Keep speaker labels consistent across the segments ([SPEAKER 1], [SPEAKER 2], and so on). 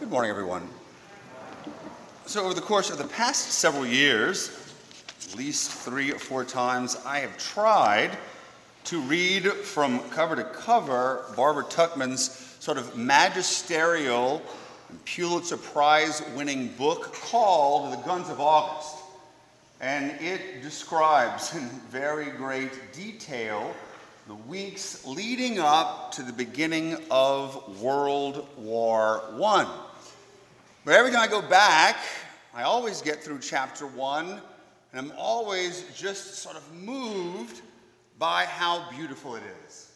[SPEAKER 1] Good morning, everyone. So, over the course of the past several years, at least three or four times, I have tried to read from cover to cover Barbara Tuchman's sort of magisterial Pulitzer Prize winning book called The Guns of August. And it describes in very great detail the weeks leading up to the beginning of World War I. But every time I go back, I always get through chapter one, and I'm always just sort of moved by how beautiful it is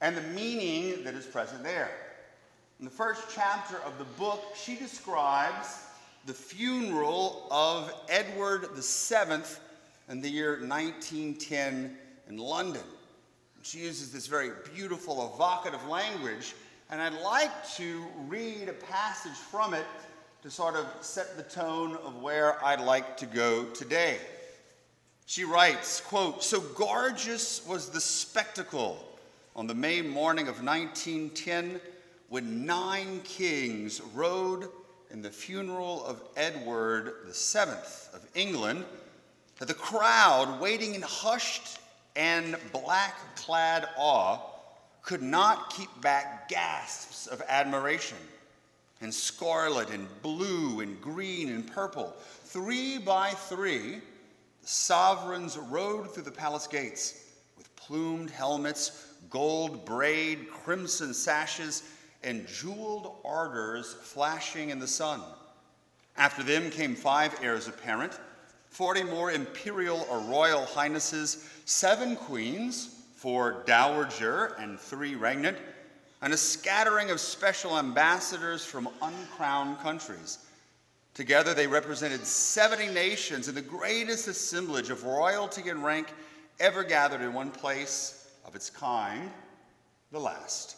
[SPEAKER 1] and the meaning that is present there. In the first chapter of the book, she describes the funeral of Edward VII in the year 1910 in London. She uses this very beautiful, evocative language, and I'd like to read a passage from it to sort of set the tone of where I'd like to go today. She writes, quote, So gorgeous was the spectacle on the May morning of 1910 when nine kings rode in the funeral of Edward VII of England that the crowd, waiting in hushed and black clad awe, could not keep back gasps of admiration. And scarlet and blue and green and purple, three by three, the sovereigns rode through the palace gates with plumed helmets, gold braid, crimson sashes, and jeweled ardors flashing in the sun. After them came five heirs apparent, forty more imperial or royal highnesses, seven queens, four dowager and three regnant, and a scattering of special ambassadors from uncrowned countries. Together, they represented 70 nations in the greatest assemblage of royalty and rank ever gathered in one place of its kind, the last.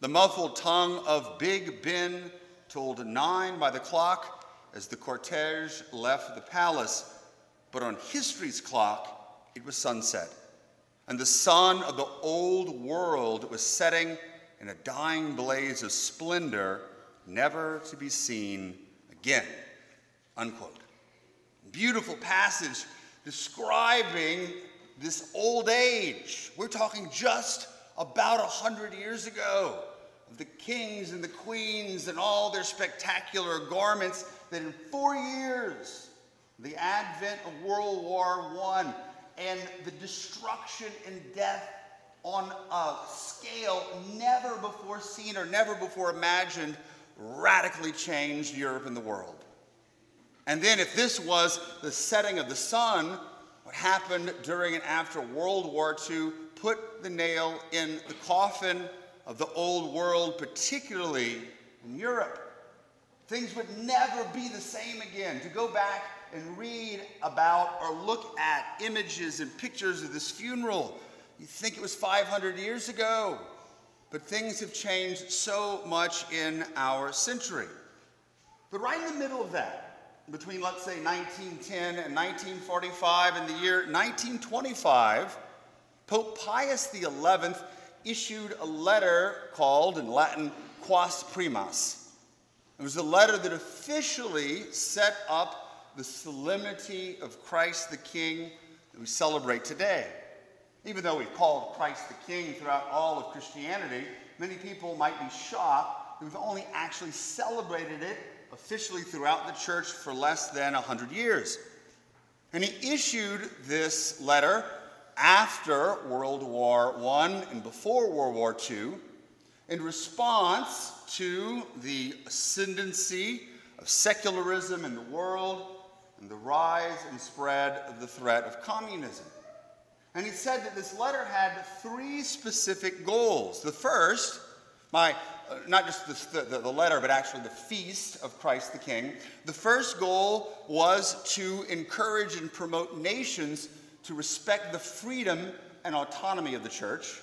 [SPEAKER 1] The muffled tongue of Big Ben told nine by the clock as the cortege left the palace, but on history's clock, it was sunset. And the sun of the old world was setting in a dying blaze of splendor, never to be seen again. Unquote. Beautiful passage describing this old age. We're talking just about a hundred years ago of the kings and the queens and all their spectacular garments that in four years, the advent of World War I and the destruction and death on a scale never before seen or never before imagined radically changed Europe and the world. And then, if this was the setting of the sun, what happened during and after World War II put the nail in the coffin of the old world, particularly in Europe. Things would never be the same again. To go back and read about or look at images and pictures of this funeral, you think it was 500 years ago, but things have changed so much in our century. But right in the middle of that, between let's say 1910 and 1945 and the year 1925, Pope Pius XI issued a letter called, in Latin, Quas Primas. It was a letter that officially set up the solemnity of Christ the King that we celebrate today. Even though we've called Christ the King throughout all of Christianity, many people might be shocked that we've only actually celebrated it officially throughout the church for less than 100 years. And he issued this letter after World War I and before World War II in response to the ascendancy of secularism in the world and the rise and spread of the threat of communism. And he said that this letter had three specific goals. The first, my, uh, not just the, the, the, letter, but actually the feast of Christ the King. The first goal was to encourage and promote nations to respect the freedom and autonomy of the church.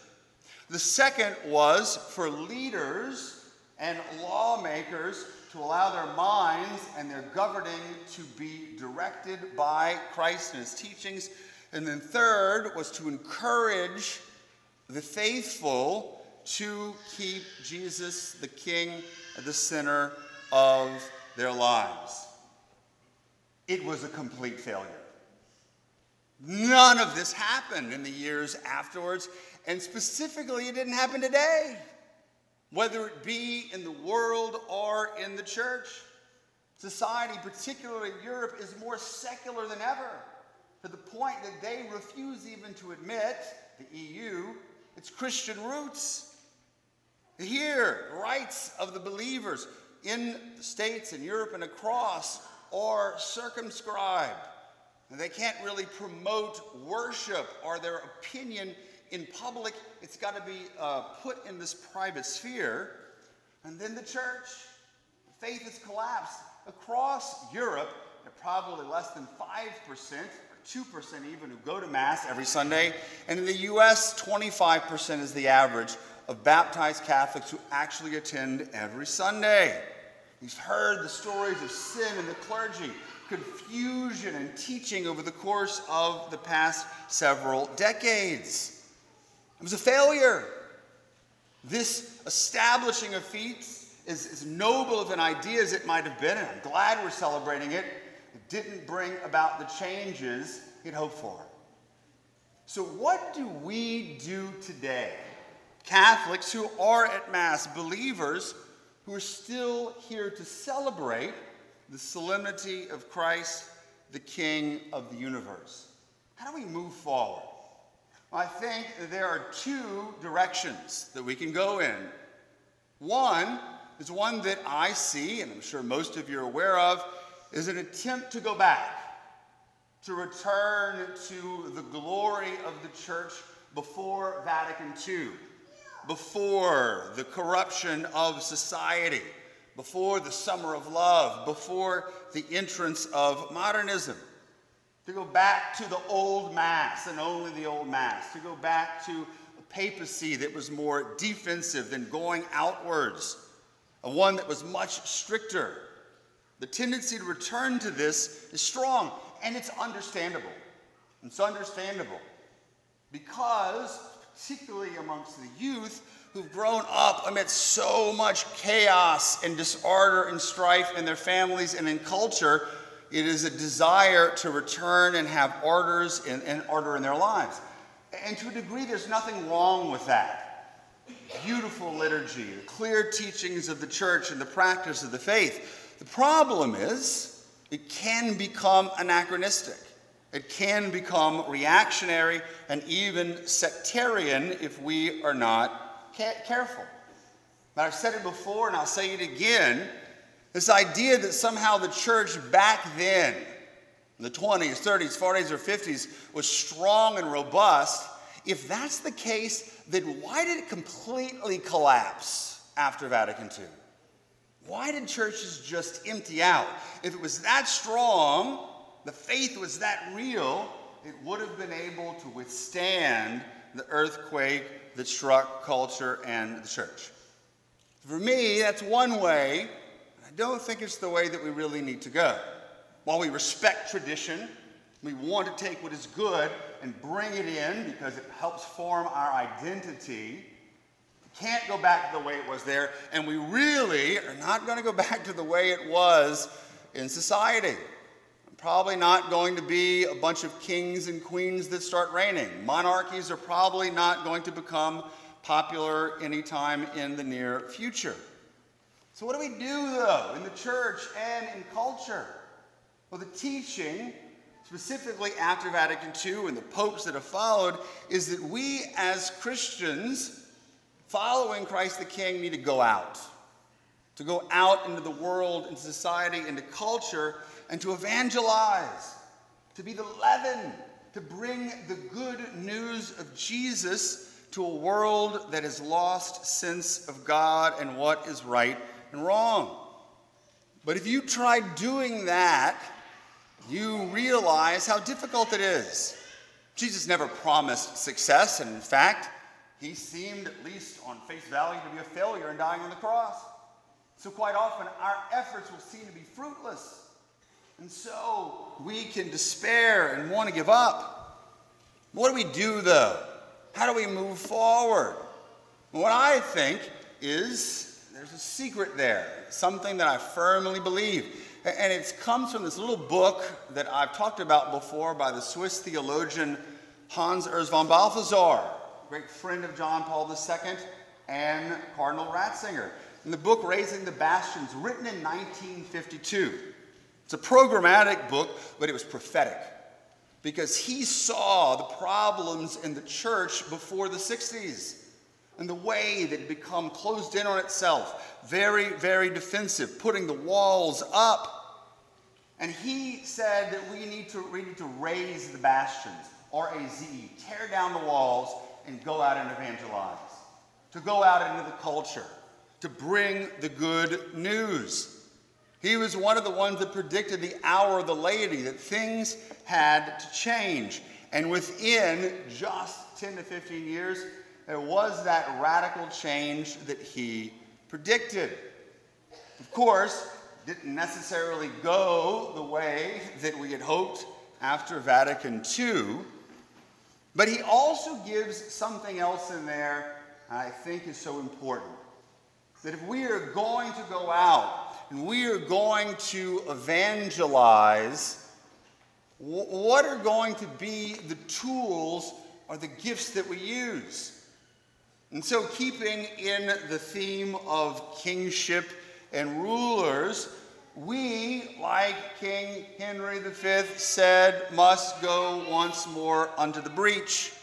[SPEAKER 1] The second was for leaders and lawmakers to allow their minds and their governing to be directed by Christ and his teachings. And then third was to encourage the faithful to keep Jesus the King at the center of their lives. It was a complete failure. None of this happened in the years afterwards, and specifically, it didn't happen today, whether it be in the world or in the church. Society, particularly Europe, is more secular than ever to the point that they refuse even to admit, the EU, its Christian roots. Here, rights of the believers in the States and Europe and across are circumscribed. And they can't really promote worship or their opinion in public. It's got to be uh, put in this private sphere. And then the church, faith has collapsed. Across Europe, there are probably less than 5%, or 2% even, who go to Mass every Sunday. And in the US, 25% is the average of baptized Catholics who actually attend every Sunday. He's heard the stories of sin in the clergy, confusion and teaching over the course of the past several decades. It was a failure. This establishing of feats, is as noble of an idea as it might have been, and I'm glad we're celebrating it, it didn't bring about the changes he'd hoped for. So, what do we do today? Catholics who are at Mass, believers who are still here to celebrate the solemnity of Christ, the King of the universe. How do we move forward? I think there are two directions that we can go in. One is one that I see, and I'm sure most of you are aware of, is an attempt to go back, to return to the glory of the church before Vatican II before the corruption of society, before the summer of love, before the entrance of modernism. To go back to the old Mass and only the old Mass. To go back to a papacy that was more defensive than going outwards, a one that was much stricter. The tendency to return to this is strong, and it's understandable. It's understandable because particularly amongst the youth who've grown up amidst so much chaos and disorder and strife in their families and in culture, it is a desire to return and have orders and, and order in their lives. And to a degree, there's nothing wrong with that. Beautiful liturgy, the clear teachings of the church and the practice of the faith. The problem is, it can become anachronistic. It can become reactionary and even sectarian if we are not careful. But I've said it before and I'll say it again this idea that somehow the church back then, in the 20s, 30s, 40s, or 50s, was strong and robust. If that's the case, then why did it completely collapse after Vatican II? Why did churches just empty out? If it was that strong, the faith was that real, it would have been able to withstand the earthquake that struck culture and the church. For me, that's one way. I don't think it's the way that we really need to go. While we respect tradition, we want to take what is good and bring it in because it helps form our identity. We can't go back to the way it was there, and we really are not going to go back to the way it was in society probably not going to be a bunch of kings and queens that start reigning. Monarchies are probably not going to become popular anytime in the near future. So, what do we do, though, in the church and in culture? Well, the teaching, specifically after Vatican II and the popes that have followed, is that we as Christians, following Christ the King, need to go out. To go out into the world, into society, into culture, and to evangelize, to be the leaven, to bring the good news of Jesus to a world that has lost sense of God and what is right and wrong. But if you try doing that, you realize how difficult it is. Jesus never promised success, and in fact, he seemed, at least on face value, to be a failure in dying on the cross. So, quite often, our efforts will seem to be fruitless. And so we can despair and want to give up. What do we do though? How do we move forward? What I think is there's a secret there, something that I firmly believe. And it comes from this little book that I've talked about before by the Swiss theologian Hans Urs von Balthasar, great friend of John Paul II and Cardinal Ratzinger. In the book Razing the Bastions, written in 1952, it's a programmatic book, but it was prophetic because he saw the problems in the church before the 60s and the way that it become closed in on itself, very, very defensive, putting the walls up. And he said that we need to, we need to raise the bastions, R A Z E, tear down the walls and go out and evangelize, to go out into the culture, to bring the good news. He was one of the ones that predicted the hour of the laity, that things had to change. And within just 10 to 15 years, there was that radical change that he predicted. Of course, didn't necessarily go the way that we had hoped after Vatican II, but he also gives something else in there I think is so important. That if we are going to go out and we are going to evangelize, what are going to be the tools or the gifts that we use? And so, keeping in the theme of kingship and rulers, we, like King Henry V said, must go once more unto the breach,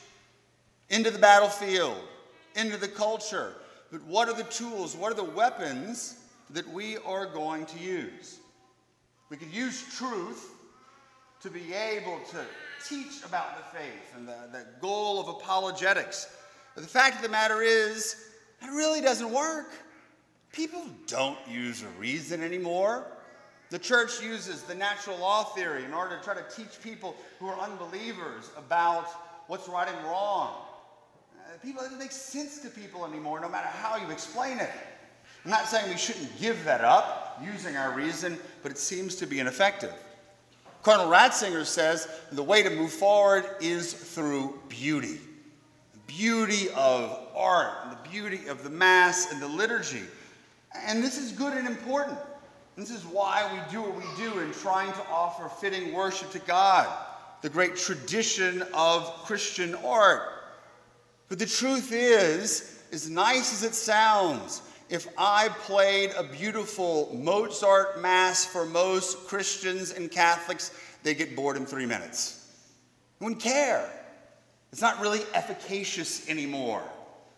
[SPEAKER 1] into the battlefield, into the culture. But what are the tools, what are the weapons that we are going to use? We could use truth to be able to teach about the faith and the, the goal of apologetics but the fact of the matter is, it really doesn't work. People don't use reason anymore. The church uses the natural law theory in order to try to teach people who are unbelievers about what's right and wrong. Uh, people, it doesn't make sense to people anymore, no matter how you explain it. I'm not saying we shouldn't give that up, using our reason, but it seems to be ineffective. Cardinal Ratzinger says the way to move forward is through beauty beauty of art, and the beauty of the Mass and the liturgy. And this is good and important. This is why we do what we do in trying to offer fitting worship to God, the great tradition of Christian art. But the truth is, as nice as it sounds, if I played a beautiful Mozart Mass for most Christians and Catholics, they get bored in three minutes. No one care. It's not really efficacious anymore.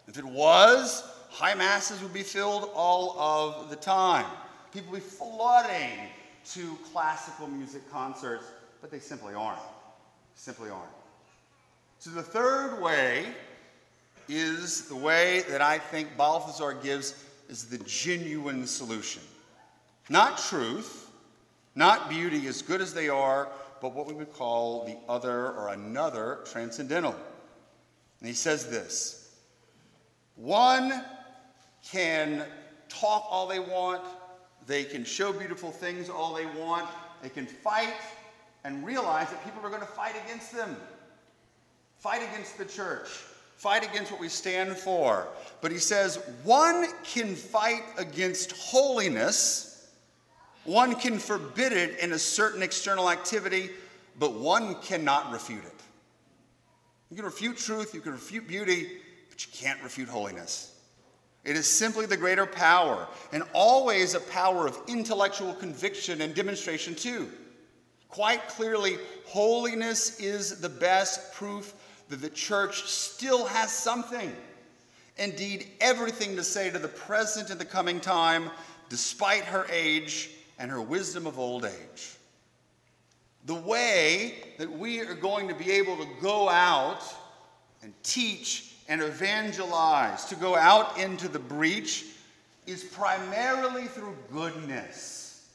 [SPEAKER 1] If it was, high masses would be filled all of the time. People would be flooding to classical music concerts, but they simply aren't. Simply aren't. So the third way is the way that I think Balthasar gives is the genuine solution. Not truth, not beauty as good as they are, but what we would call the other or another transcendental. And he says this one can talk all they want, they can show beautiful things all they want, they can fight and realize that people are going to fight against them, fight against the church, fight against what we stand for. But he says one can fight against holiness. One can forbid it in a certain external activity, but one cannot refute it. You can refute truth, you can refute beauty, but you can't refute holiness. It is simply the greater power, and always a power of intellectual conviction and demonstration, too. Quite clearly, holiness is the best proof that the church still has something, indeed, everything to say to the present and the coming time, despite her age and her wisdom of old age. The way that we are going to be able to go out and teach and evangelize, to go out into the breach, is primarily through goodness,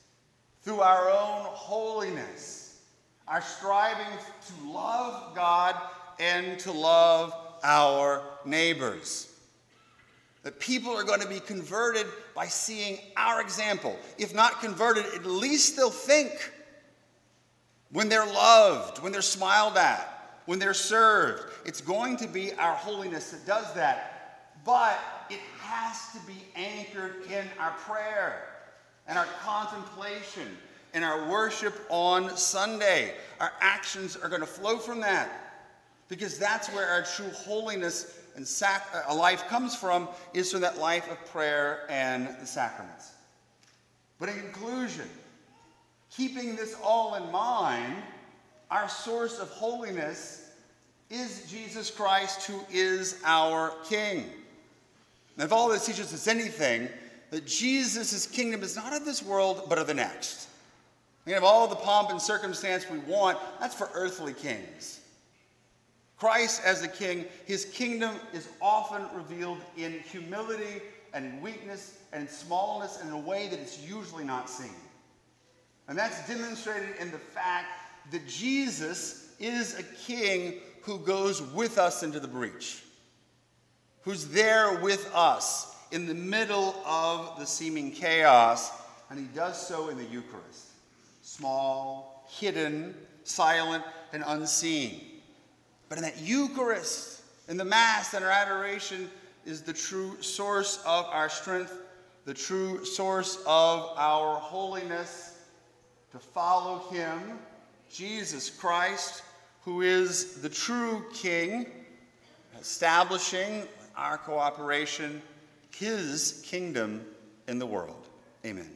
[SPEAKER 1] through our own holiness, our striving to love God and to love our neighbors. That people are going to be converted by seeing our example. If not converted, at least they'll think when they're loved, when they're smiled at, when they're served. It's going to be our holiness that does that. but it has to be anchored in our prayer and our contemplation and our worship on Sunday. Our actions are going to flow from that because that's where our true holiness and sac- uh, a life comes from is from that life of prayer and the sacraments. But in conclusion, keeping this all in mind, our source of holiness is Jesus Christ, who is our King. And if all this teaches us anything, that Jesus' kingdom is not of this world, but of the next. We have all the pomp and circumstance we want, that's for earthly kings. Christ as the king, his kingdom is often revealed in humility and weakness and smallness in a way that it's usually not seen. And that's demonstrated in the fact that Jesus is a king who goes with us into the breach, who's there with us in the middle of the seeming chaos, and he does so in the Eucharist small, hidden, silent, and unseen. But in that Eucharist, in the Mass and our adoration, is the true source of our strength, the true source of our holiness. To follow Him, Jesus Christ, who is the true King, establishing our cooperation, His kingdom in the world. Amen.